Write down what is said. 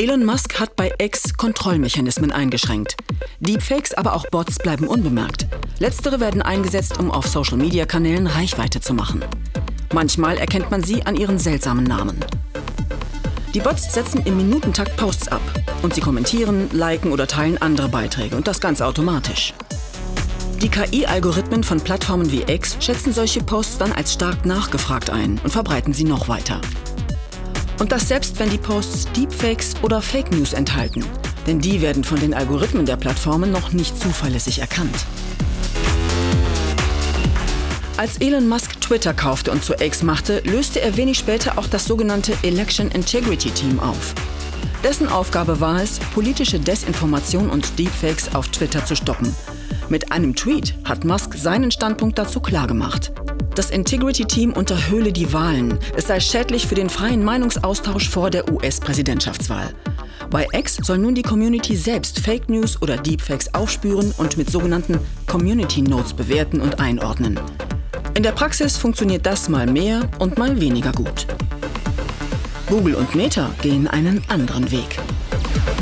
Elon Musk hat bei X Kontrollmechanismen eingeschränkt. Deepfakes, aber auch Bots bleiben unbemerkt. Letztere werden eingesetzt, um auf Social-Media-Kanälen Reichweite zu machen. Manchmal erkennt man sie an ihren seltsamen Namen. Die Bots setzen im Minutentakt Posts ab und sie kommentieren, liken oder teilen andere Beiträge und das ganz automatisch. Die KI-Algorithmen von Plattformen wie X schätzen solche Posts dann als stark nachgefragt ein und verbreiten sie noch weiter. Und das selbst, wenn die Posts Deepfakes oder Fake News enthalten. Denn die werden von den Algorithmen der Plattformen noch nicht zuverlässig erkannt. Als Elon Musk Twitter kaufte und zu X machte, löste er wenig später auch das sogenannte Election Integrity Team auf. Dessen Aufgabe war es, politische Desinformation und Deepfakes auf Twitter zu stoppen. Mit einem Tweet hat Musk seinen Standpunkt dazu klargemacht. Das Integrity Team unterhöhle die Wahlen. Es sei schädlich für den freien Meinungsaustausch vor der US-Präsidentschaftswahl. Bei X soll nun die Community selbst Fake News oder Deepfakes aufspüren und mit sogenannten Community Notes bewerten und einordnen. In der Praxis funktioniert das mal mehr und mal weniger gut. Google und Meta gehen einen anderen Weg.